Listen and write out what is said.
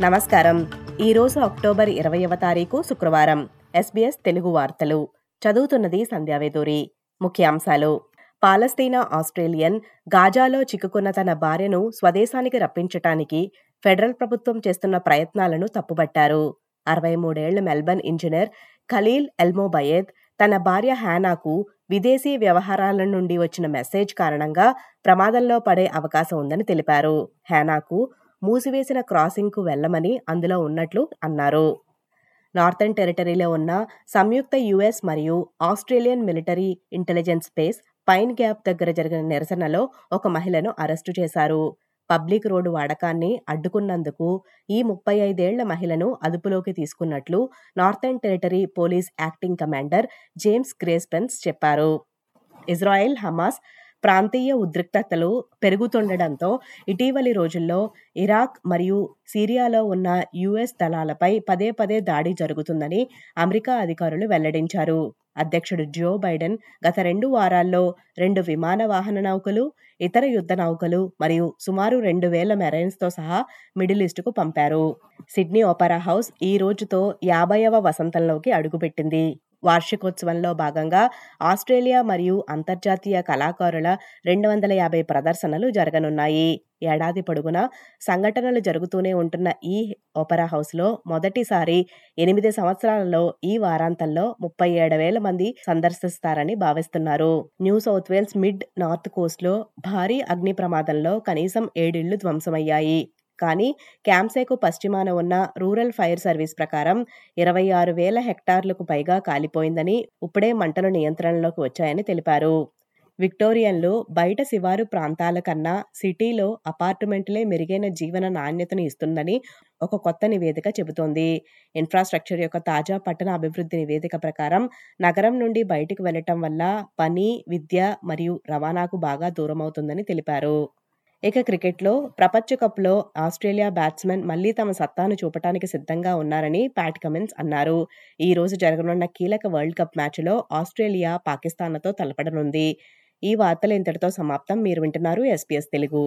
నమస్కారం. ఈరోజు అక్టోబర్ ఇరవైవ తారీఖు శుక్రవారం. ఎస్బీఎస్ తెలుగు వార్తలు. చదువుతున్నది సంధ్యావేదూరి ముఖ్యాంశాలు. పాలస్తీనా ఆస్ట్రేలియన్ గాజాలో చిక్కుకున్న తన భార్యను స్వదేశానికి రప్పించటానికి ఫెడరల్ ప్రభుత్వం చేస్తున్న ప్రయత్నాలను తప్పుబట్టారు. అరవై మూడేళ్ళ మెల్బర్న్ ఇంజనీర్ ఖలీల్ ఎల్మోబయేద్ తన భార్య హ్యానాకు విదేశీ వ్యవహారాల నుండి వచ్చిన మెసేజ్ కారణంగా ప్రమాదంలో పడే అవకాశం ఉందని తెలిపారు. హ్యానాకు మూసివేసిన క్రాసింగ్కు వెళ్ళమని అందులో ఉన్నట్లు అన్నారు. నార్థన్ టెరిటరీలో ఉన్న సంయుక్త యుఎస్ మరియు Australian military intelligence space Pine Gap దగ్గర జరిగిన నిరసనలో ఒక మహిళను అరెస్టు చేశారు. పబ్లిక్ రోడ్డు వాడకాన్ని అడ్డుకున్నందుకు ఈ ముప్పై ఐదేళ్ళ మహిళను అదుపులోకి తీసుకున్నట్లు northern territory police acting commander James గ్రేస్పెన్స్ చెప్పారు. ఇజ్రాయెల్ హమాస్ ప్రాంతీయ ఉద్రిక్తతలు పెరుగుతుండటంతో ఇటీవలి రోజుల్లో ఇరాక్ మరియు సిరియాలో ఉన్న యుఎస్ దళాలపై పదే పదే దాడి జరుగుతుందని అమెరికా అధికారులు వెల్లడించారు. అధ్యక్షుడు జో బైడెన్ గత రెండు వారాల్లో రెండు విమాన వాహన నౌకలు ఇతర యుద్ధ నౌకలు మరియు సుమారు రెండు వేల మెరైన్స్తో సహా మిడిల్ ఈస్టుకు పంపారు. సిడ్నీ ఓపెరా హౌస్ ఈ రోజుతో యాభైవ వసంతంలోకి అడుగుపెట్టింది. వార్షికోత్సవంలో భాగంగా ఆస్ట్రేలియా మరియు అంతర్జాతీయ కళాకారుల రెండు వందల యాభై ప్రదర్శనలు జరగనున్నాయి. ఏడాది పొడుగునా సంఘటనలు జరుగుతూనే ఉంటున్న ఈ ఓపెరా హౌస్లో మొదటిసారి ఎనిమిది సంవత్సరాలలో ఈ వారాంతంలో ముప్పై ఏడు వేల మంది సందర్శిస్తారని భావిస్తున్నారు. New South Wales mid north కోస్ట్లో భారీ అగ్ని ప్రమాదంలో కనీసం ఏడిళ్ళు ధ్వంసమయ్యాయి. కానీ క్యాంప్సేకు పశ్చిమాన ఉన్న రూరల్ ఫైర్ సర్వీస్ ప్రకారం ఇరవై ఆరు వేల హెక్టార్లకు పైగా కాలిపోయిందని ఇప్పుడే మంటలు నియంత్రణలోకి వచ్చాయని తెలిపారు. విక్టోరియన్లు బయట శివారు ప్రాంతాల కన్నా సిటీలో అపార్ట్మెంట్లే మెరుగైన జీవన నాణ్యతను ఇస్తుందని ఒక కొత్త నివేదిక చెబుతోంది. ఇన్ఫ్రాస్ట్రక్చర్ యొక్క తాజా పట్టణ అభివృద్ధి నివేదిక ప్రకారం నగరం నుండి బయటకు వెళ్ళటం వల్ల పని విద్య మరియు రవాణాకు బాగా దూరమవుతుందని తెలిపారు. ఇక క్రికెట్లో ప్రపంచ కప్లో ఆస్ట్రేలియా బ్యాట్స్మెన్ మళ్ళీ తమ సత్తాను చూపటానికి సిద్ధంగా ఉన్నారని ప్యాట్ కమిన్స్ అన్నారు. ఈ రోజు జరగనున్న కీలక వరల్డ్ కప్ మ్యాచ్లో ఆస్ట్రేలియా పాకిస్తాన్లతో తలపడనుంది. ఈ వార్తలు ఇంతటితో సమాప్తం. మీరు వింటున్నారు ఎస్పీఎస్ తెలుగు.